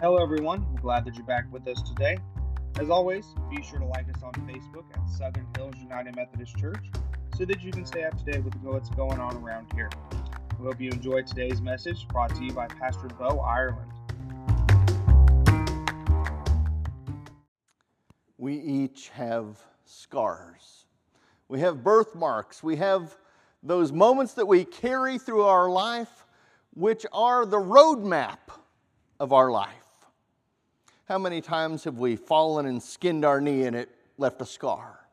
Hello, everyone. We're glad that you're back with us today. As always, be sure to like us on Facebook at Southern Hills United Methodist Church so that you can stay up to date with what's going on around here. We hope you enjoyed today's message brought to you by Pastor Bo Ireland. We each have scars. We have birthmarks. We have those moments that we carry through our life, which are the roadmap of our life. How many times have we fallen and skinned our knee and it left a scar?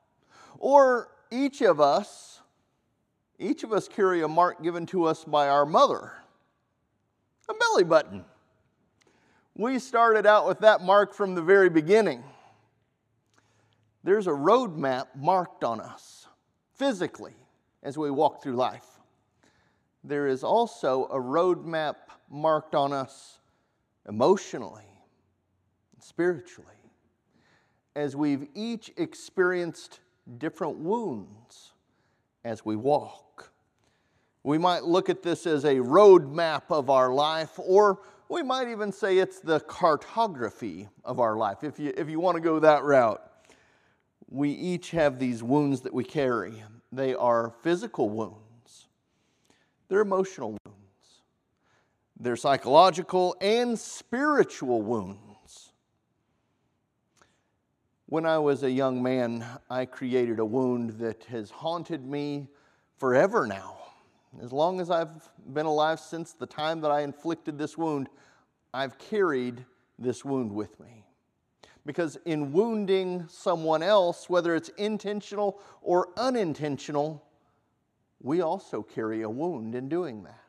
Or each of us, each of us carry a mark given to us by our mother, a belly button. We started out with that mark from the very beginning. There's a roadmap marked on us physically as we walk through life. There is also a roadmap marked on us emotionally spiritually as we've each experienced different wounds as we walk. We might look at this as a road map of our life, or we might even say it's the cartography of our life, if you, if you want to go that route. We each have these wounds that we carry. They are physical wounds, they're emotional wounds, they're psychological and spiritual wounds. When I was a young man, I created a wound that has haunted me forever now. As long as I've been alive since the time that I inflicted this wound, I've carried this wound with me. Because in wounding someone else, whether it's intentional or unintentional, we also carry a wound in doing that.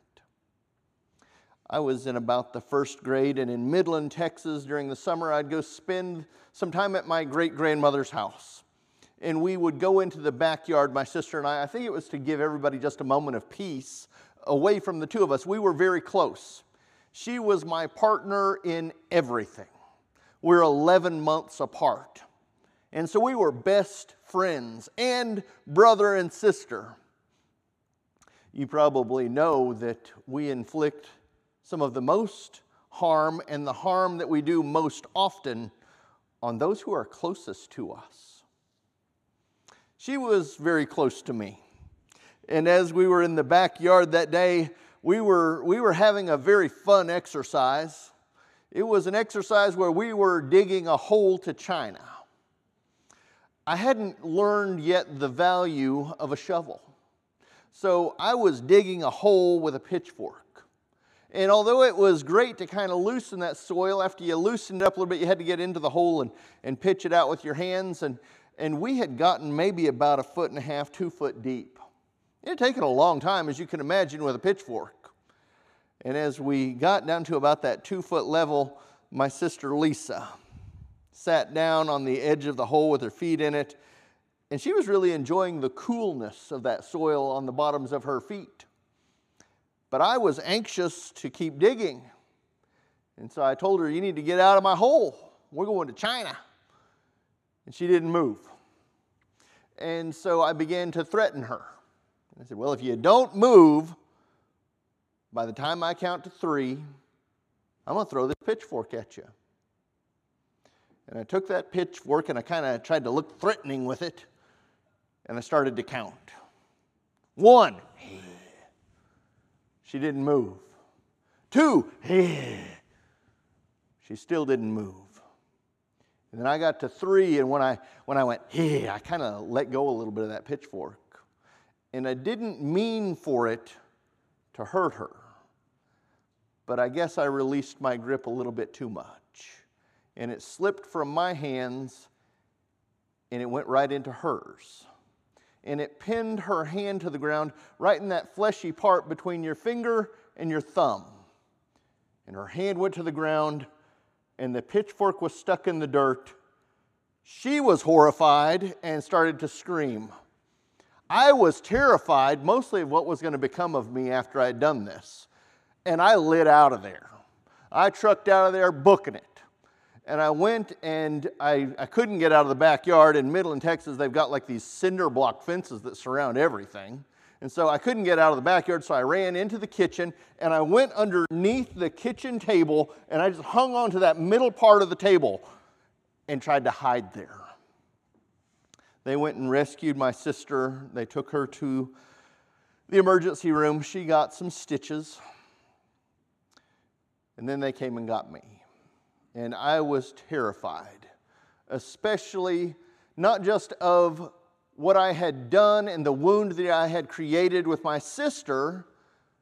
I was in about the first grade, and in Midland, Texas, during the summer, I'd go spend some time at my great grandmother's house. And we would go into the backyard, my sister and I. I think it was to give everybody just a moment of peace away from the two of us. We were very close. She was my partner in everything. We're 11 months apart. And so we were best friends and brother and sister. You probably know that we inflict some of the most harm and the harm that we do most often on those who are closest to us. She was very close to me. And as we were in the backyard that day, we were, we were having a very fun exercise. It was an exercise where we were digging a hole to China. I hadn't learned yet the value of a shovel. So I was digging a hole with a pitchfork. And although it was great to kind of loosen that soil, after you loosened it up a little bit, you had to get into the hole and, and pitch it out with your hands. And, and we had gotten maybe about a foot and a half, two foot deep. It had taken a long time, as you can imagine, with a pitchfork. And as we got down to about that two foot level, my sister Lisa sat down on the edge of the hole with her feet in it, and she was really enjoying the coolness of that soil on the bottoms of her feet. But I was anxious to keep digging. And so I told her, You need to get out of my hole. We're going to China. And she didn't move. And so I began to threaten her. I said, Well, if you don't move, by the time I count to three, I'm going to throw this pitchfork at you. And I took that pitchfork and I kind of tried to look threatening with it, and I started to count. One, she didn't move. Two, she still didn't move. And then I got to three, and when I, when I went, hey, I kind of let go a little bit of that pitchfork. And I didn't mean for it to hurt her. But I guess I released my grip a little bit too much. And it slipped from my hands and it went right into hers. And it pinned her hand to the ground right in that fleshy part between your finger and your thumb. And her hand went to the ground and the pitchfork was stuck in the dirt. She was horrified and started to scream. I was terrified mostly of what was going to become of me after I had done this. And I lit out of there. I trucked out of there booking it. And I went and I, I couldn't get out of the backyard. In Midland, Texas, they've got like these cinder block fences that surround everything. And so I couldn't get out of the backyard, so I ran into the kitchen and I went underneath the kitchen table and I just hung onto that middle part of the table and tried to hide there. They went and rescued my sister. They took her to the emergency room. She got some stitches. And then they came and got me. And I was terrified, especially not just of what I had done and the wound that I had created with my sister,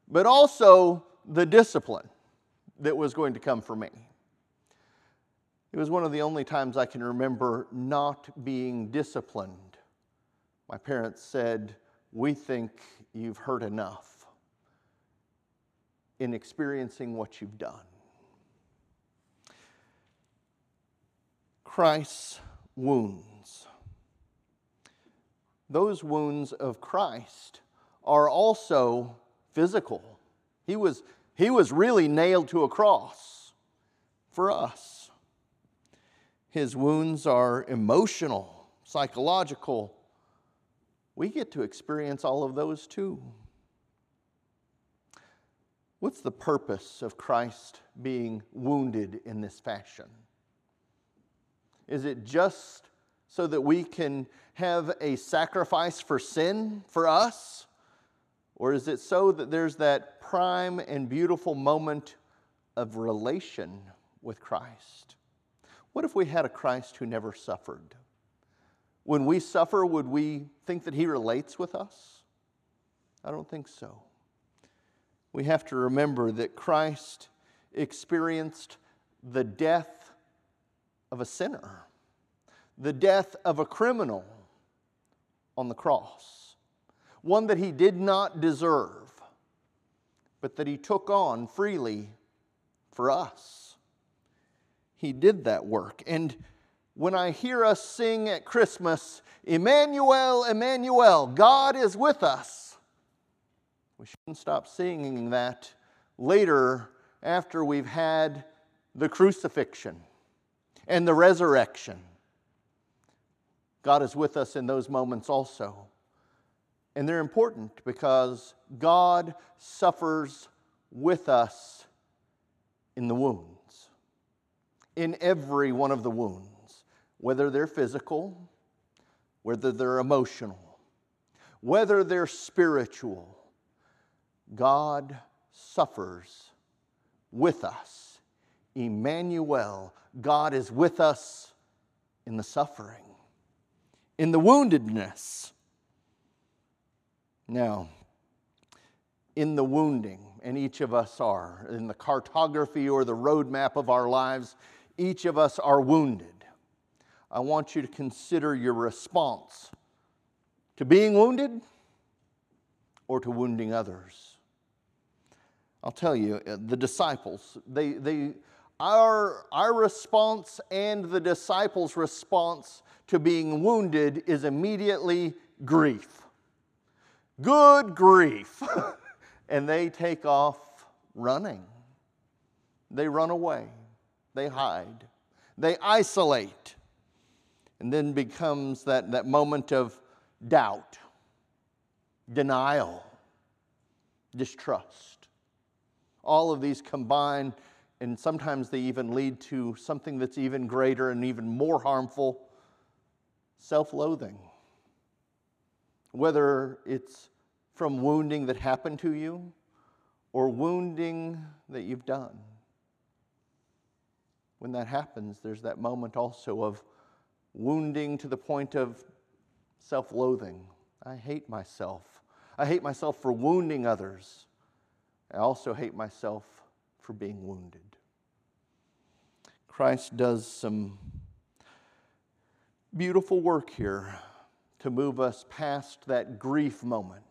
but also the discipline that was going to come for me. It was one of the only times I can remember not being disciplined. My parents said, We think you've hurt enough in experiencing what you've done. Christ's wounds. Those wounds of Christ are also physical. He was, he was really nailed to a cross for us. His wounds are emotional, psychological. We get to experience all of those too. What's the purpose of Christ being wounded in this fashion? Is it just so that we can have a sacrifice for sin for us? Or is it so that there's that prime and beautiful moment of relation with Christ? What if we had a Christ who never suffered? When we suffer, would we think that he relates with us? I don't think so. We have to remember that Christ experienced the death of a sinner, the death of a criminal on the cross, one that he did not deserve, but that he took on freely for us. He did that work. And when I hear us sing at Christmas, Emmanuel, Emmanuel, God is with us, we shouldn't stop singing that later after we've had the crucifixion and the resurrection. God is with us in those moments also. And they're important because God suffers with us in the wounds, in every one of the wounds, whether they're physical, whether they're emotional, whether they're spiritual. God suffers with us. Emmanuel, God is with us in the suffering, in the woundedness. Now, in the wounding, and each of us are, in the cartography or the roadmap of our lives, each of us are wounded. I want you to consider your response to being wounded or to wounding others. I'll tell you, uh, the disciples, they, they, our, our response and the disciples' response to being wounded is immediately grief. Good grief. and they take off running. They run away they hide, they isolate. And then becomes that, that moment of doubt, denial, distrust. All of these combine, and sometimes they even lead to something that's even greater and even more harmful self loathing. Whether it's from wounding that happened to you or wounding that you've done when that happens, there's that moment also of wounding to the point of self loathing. I hate myself. I hate myself for wounding others. I also hate myself for being wounded. Christ does some beautiful work here to move us past that grief moment.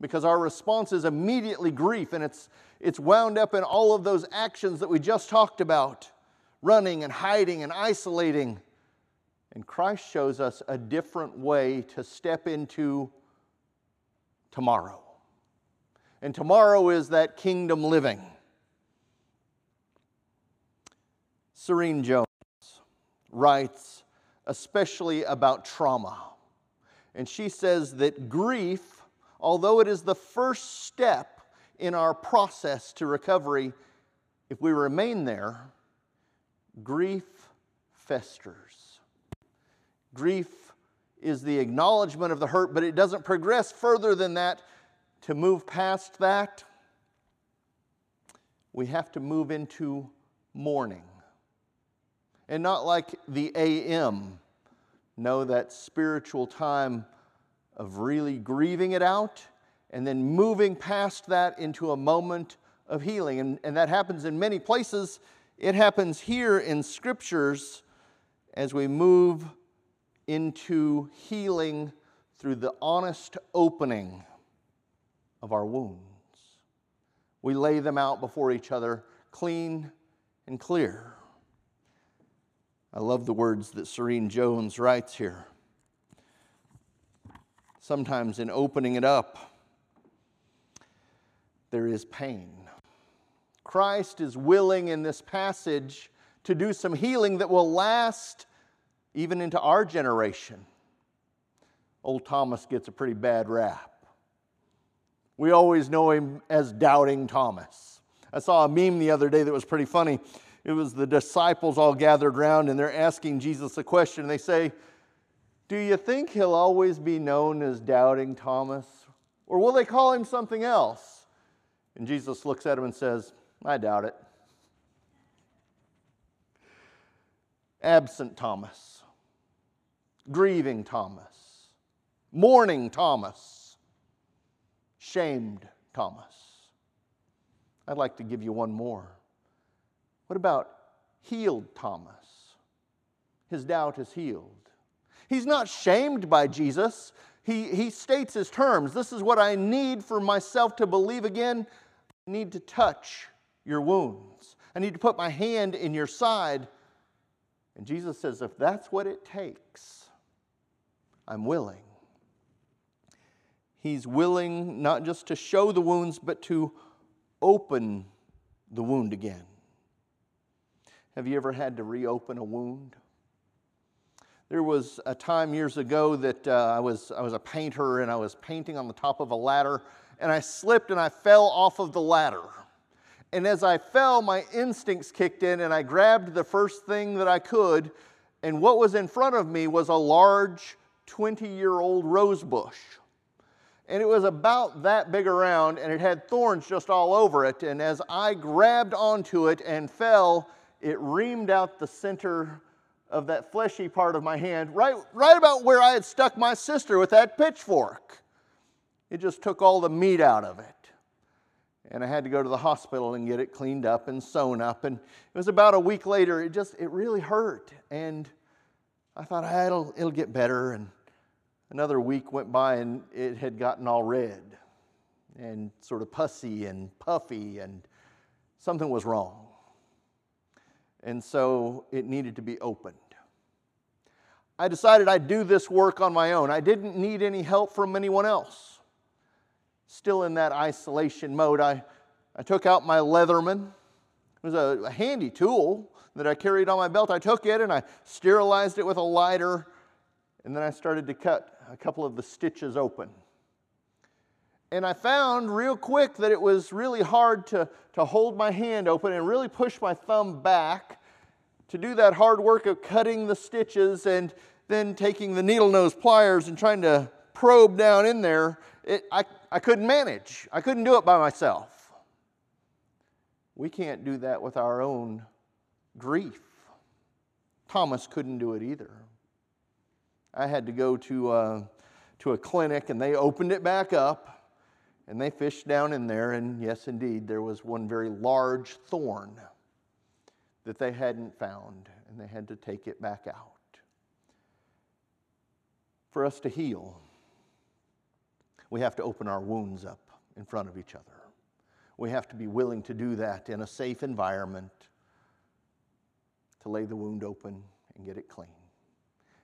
Because our response is immediately grief, and it's, it's wound up in all of those actions that we just talked about running and hiding and isolating. And Christ shows us a different way to step into tomorrow. And tomorrow is that kingdom living. Serene Jones writes especially about trauma. And she says that grief although it is the first step in our process to recovery, if we remain there, grief festers. Grief is the acknowledgement of the hurt, but it doesn't progress further than that. To move past that, we have to move into mourning. And not like the AM, No, that spiritual time of really grieving it out and then moving past that into a moment of healing. And, and that happens in many places. It happens here in scriptures as we move into healing through the honest opening of our wounds. We lay them out before each other clean and clear. I love the words that Serene Jones writes here. Sometimes in opening it up, there is pain. Christ is willing in this passage to do some healing that will last even into our generation. Old Thomas gets a pretty bad rap. We always know him as Doubting Thomas. I saw a meme the other day that was pretty funny. It was the disciples all gathered around and they're asking Jesus a question. And They say, Do you think he'll always be known as Doubting Thomas? Or will they call him something else? And Jesus looks at him and says, I doubt it. Absent Thomas, grieving Thomas, mourning Thomas, shamed Thomas. I'd like to give you one more. What about healed Thomas? His doubt is healed. He's not shamed by Jesus. He, he states his terms. This is what I need for myself to believe again. I need to touch your wounds. I need to put my hand in your side. And Jesus says, if that's what it takes, I'm willing. He's willing not just to show the wounds, but to open the wound again. Have you ever had to reopen a wound? There was a time years ago that uh, I, was, I was a painter and I was painting on the top of a ladder and I slipped and I fell off of the ladder. And as I fell, my instincts kicked in and I grabbed the first thing that I could. And what was in front of me was a large 20 year old rose bush. And it was about that big around and it had thorns just all over it. And as I grabbed onto it and fell, it reamed out the center of that fleshy part of my hand, right, right about where I had stuck my sister with that pitchfork. It just took all the meat out of it. And I had to go to the hospital and get it cleaned up and sewn up. And it was about a week later, it just, it really hurt. And I thought, ah, it'll, it'll get better. And another week went by and it had gotten all red and sort of pussy and puffy, and something was wrong and so it needed to be opened. I decided I'd do this work on my own. I didn't need any help from anyone else. Still in that isolation mode, I, I took out my Leatherman. It was a, a handy tool that I carried on my belt. I took it and I sterilized it with a lighter, and then I started to cut a couple of the stitches open. And I found real quick that it was really hard to, to hold my hand open and really push my thumb back to do that hard work of cutting the stitches and then taking the needle nose pliers and trying to probe down in there. It, I, I couldn't manage, I couldn't do it by myself. We can't do that with our own grief. Thomas couldn't do it either. I had to go to, uh, to a clinic and they opened it back up and they fished down in there, and yes, indeed, there was one very large thorn that they hadn't found, and they had to take it back out. For us to heal, we have to open our wounds up in front of each other. We have to be willing to do that in a safe environment to lay the wound open and get it clean.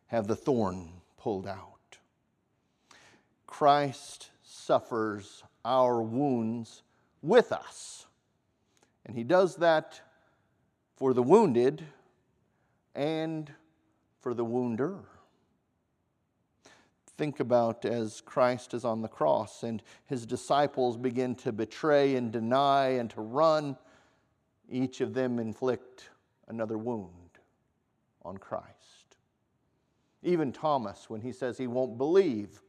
Have the thorn pulled out. Christ suffers our wounds with us. And he does that for the wounded and for the wounder. Think about as Christ is on the cross and his disciples begin to betray and deny and to run, each of them inflict another wound on Christ. Even Thomas, when he says he won't believe,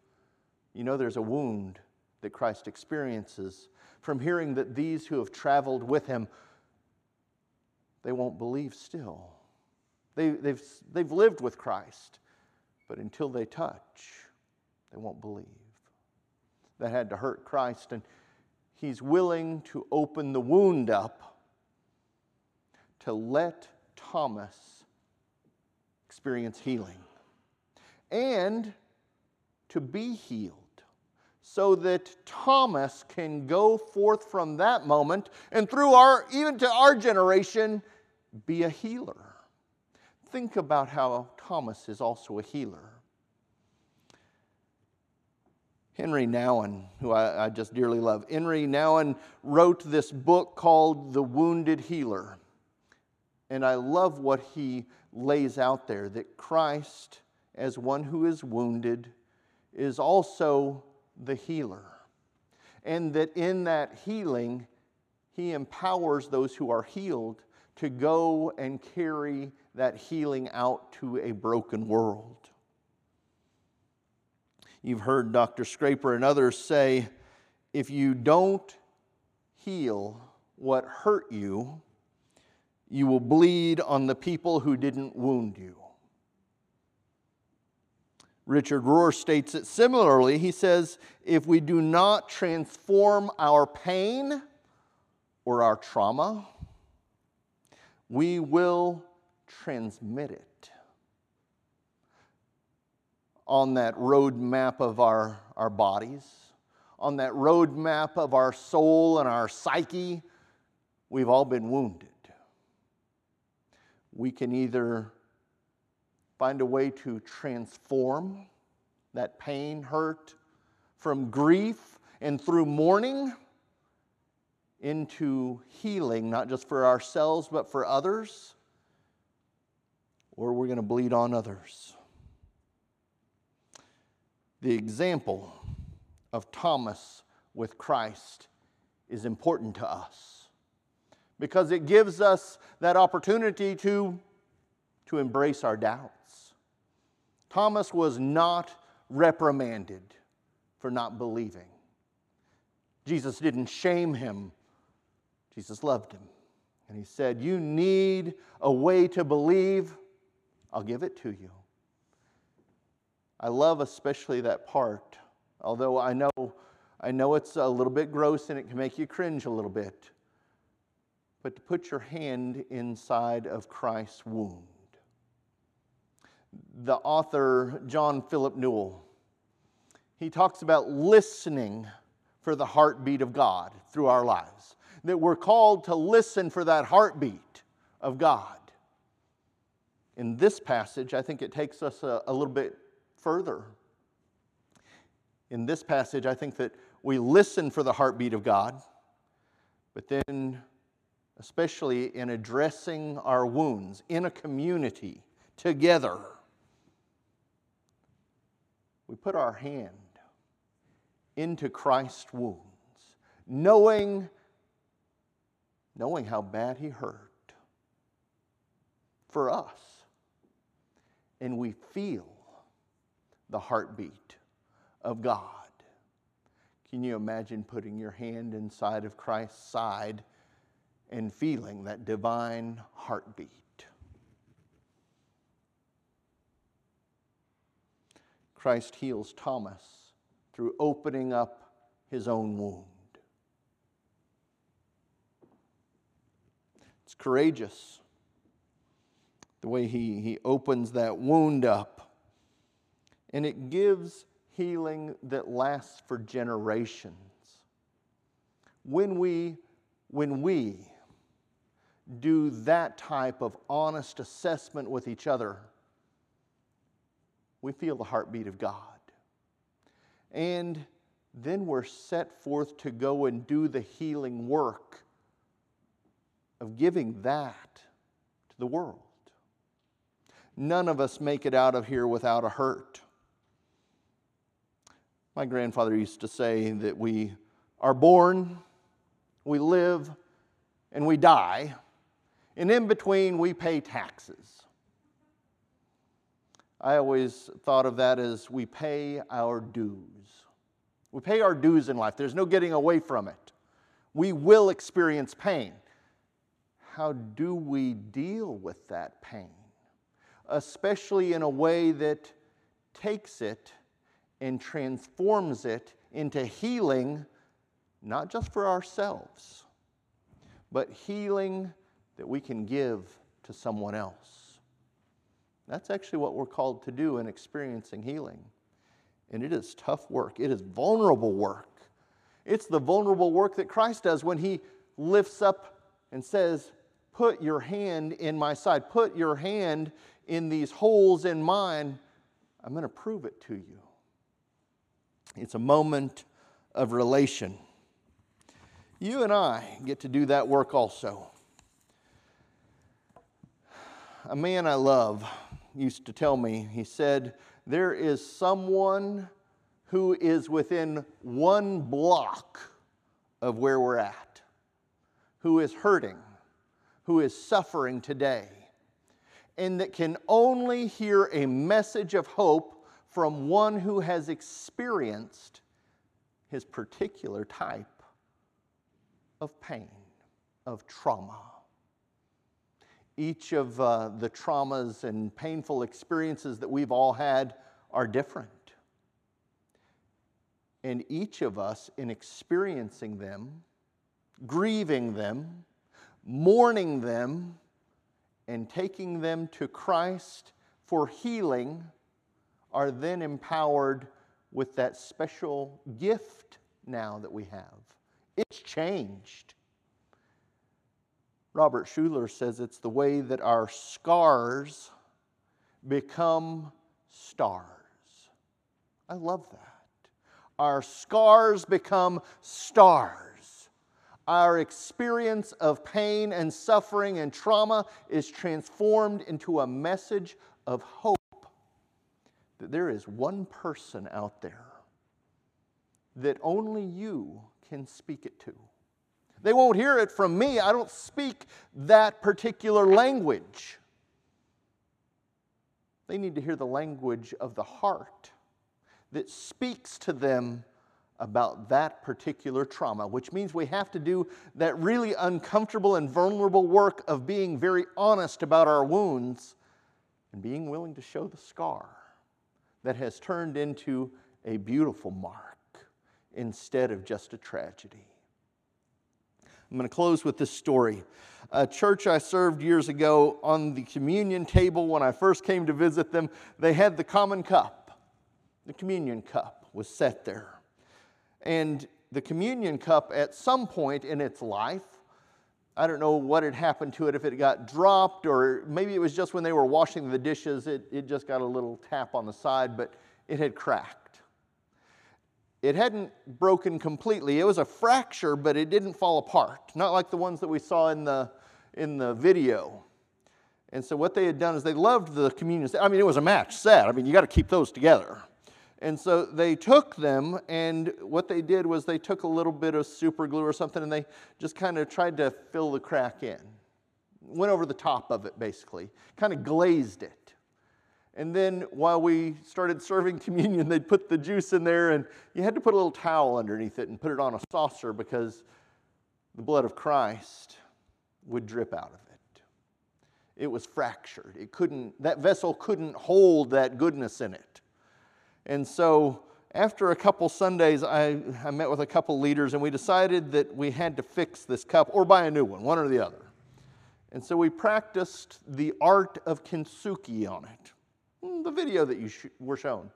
you know there's a wound that Christ experiences from hearing that these who have traveled with him, they won't believe still. They, they've, they've lived with Christ, but until they touch, they won't believe. That had to hurt Christ, and he's willing to open the wound up to let Thomas experience healing and to be healed so that Thomas can go forth from that moment and through our even to our generation be a healer. Think about how Thomas is also a healer. Henry Nouwen, who I, I, just dearly love, Henry Nouwen wrote this book called The Wounded Healer. And I love what he lays out there that Christ, as one who is wounded, is also the healer. And that in that healing, he empowers those who are healed to go and carry that healing out to a broken world. You've heard Dr. Scraper and others say if you don't heal what hurt you, you will bleed on the people who didn't wound you. Richard Rohr states it similarly. He says, if we do not transform our pain or our trauma, we will transmit it. On that road map of our, our bodies, on that road map of our soul and our psyche, we've all been wounded. We can either find a way to transform that pain, hurt, from grief and through mourning into healing, not just for ourselves, but for others, or we're going to bleed on others. The example of Thomas with Christ is important to us because it gives us that opportunity to, to embrace our doubts. Thomas was not reprimanded for not believing. Jesus didn't shame him Jesus loved him. And he said, You need a way to believe. I'll give it to you. I love especially that part, although I know, I know it's a little bit gross and it can make you cringe a little bit. But to put your hand inside of Christ's wound. The author, John Philip Newell, he talks about listening for the heartbeat of God through our lives that we're called to listen for that heartbeat of God. In this passage, I think it takes us a, a little bit further. In this passage, I think that we listen for the heartbeat of God, but then, especially in addressing our wounds in a community together, we put our hand into Christ's wounds, knowing knowing how bad he hurt for us. And we feel the heartbeat of God. Can you imagine putting your hand inside of Christ's side and feeling that divine heartbeat? Christ heals Thomas through opening up his own wound. It's courageous. The way he, he opens that wound up. And it gives healing that lasts for generations. When we, when we do that type of honest assessment with each other, we feel the heartbeat of God. And then we're set forth to go and do the healing work of giving that to the world. None of us make it out of here without a hurt. My grandfather used to say that we are born, we live, and we die, and in between we pay taxes. I always thought of that as we pay our dues. We pay our dues in life, there's no getting away from it. We will experience pain. How do we deal with that pain? Especially in a way that takes it and transforms it into healing, not just for ourselves, but healing that we can give to someone else. That's actually what we're called to do in experiencing healing. And it is tough work, it is vulnerable work. It's the vulnerable work that Christ does when he lifts up and says, Put your hand in my side, put your hand in these holes in mine. I'm going to prove it to you. It's a moment of relation. You and I get to do that work also. A man I love used to tell me, he said, There is someone who is within one block of where we're at, who is hurting, who is suffering today, and that can only hear a message of hope from one who has experienced his particular type of pain, of trauma. Each of uh, the traumas and painful experiences that we've all had are different. And each of us, in experiencing them, grieving them, mourning them, and taking them to Christ for healing are then empowered with that special gift now that we have. It's changed. Robert Schuller says it's the way that our scars become stars. I love that. Our scars become stars. Our experience of pain and suffering and trauma is transformed into a message of hope that there is one person out there that only you can speak it to. They won't hear it from me. I don't speak that particular language. They need to hear the language of the heart that speaks to them about that particular trauma, which means we have to do that really uncomfortable and vulnerable work of being very honest about our wounds and being willing to show the scar that has turned into a beautiful mark instead of just a tragedy. I'm going to close with this story. A church I served years ago on the communion table when I first came to visit them, they had the common cup. The communion cup was set there. And the communion cup, at some point in its life, I don't know what had happened to it, if it got dropped, or maybe it was just when they were washing the dishes, it, it just got a little tap on the side, but it had cracked. It hadn't broken completely. It was a fracture, but it didn't fall apart, not like the ones that we saw in the, in the video. And so, what they had done is they loved the communion. I mean, it was a match set. I mean, you got to keep those together. And so they took them, and what they did was they took a little bit of super glue or something, and they just kind of tried to fill the crack in. Went over the top of it, basically, kind of glazed it. And then while we started serving communion, they'd put the juice in there, and you had to put a little towel underneath it and put it on a saucer because the blood of Christ would drip out of it. It was fractured. It couldn't, that vessel couldn't hold that goodness in it. And so after a couple Sundays, I, I met with a couple leaders and we decided that we had to fix this cup or buy a new one, one or the other. And so we practiced the art of kintsugi on it, Mm, the video that you sh- were shown.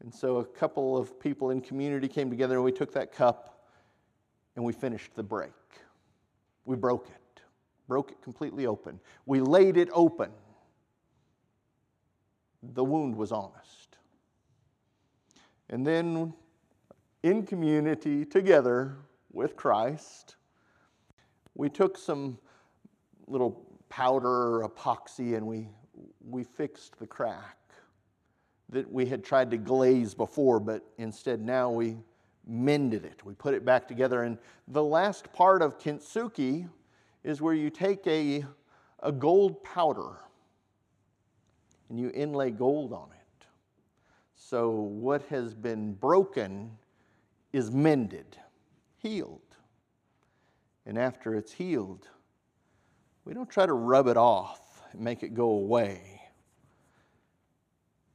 And so a couple of people in community came together and we took that cup and we finished the break. We broke it, broke it completely open. We laid it open. The wound was honest. And then in community together with Christ, we took some little powder or epoxy and we, we fixed the crack. that we had tried to glaze before, but instead now we mended it. We put it back together. And the last part of kintsugi is where you take a, a gold powder and you inlay gold on it. So what has been broken is mended, healed. And after it's healed, we don't try to rub it off and make it go away.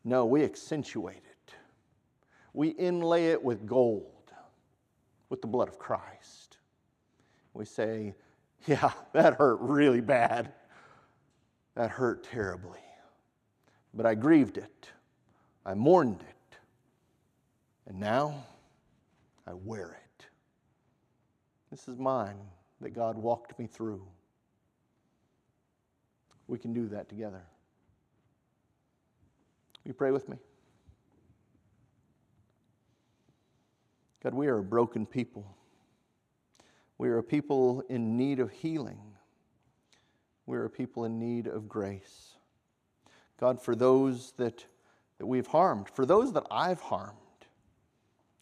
No, we accentuate it. We inlay it with gold, with the blood of Christ. We say, Yeah, that hurt really bad. That hurt terribly. But I grieved it, I mourned it, and now I wear it. This is mine that God walked me through. We can do that together. Will you pray with me? God, we are a broken people. We are a people in need of healing. We are a people in need of grace. God, for those that, that we've harmed, for those that I've harmed,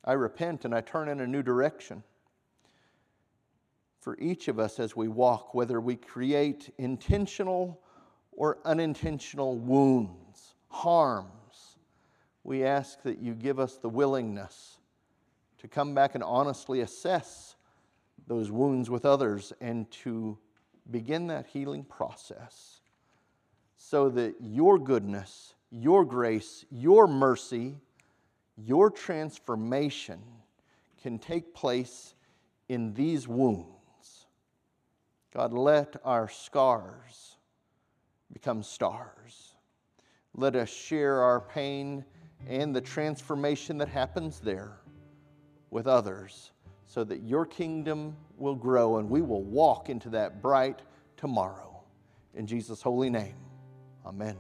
I repent and I turn in a new direction. For each of us as we walk, whether we create intentional or unintentional wounds, harms, we ask that you give us the willingness to come back and honestly assess those wounds with others and to begin that healing process so that your goodness, your grace, your mercy, your transformation can take place in these wounds. God, let our scars become stars. Let us share our pain and the transformation that happens there with others so that your kingdom will grow and we will walk into that bright tomorrow. In Jesus' holy name, amen.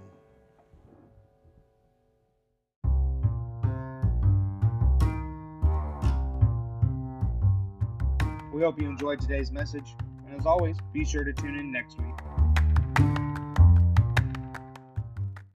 We hope you enjoyed today's message, and as always, be sure to tune in next week.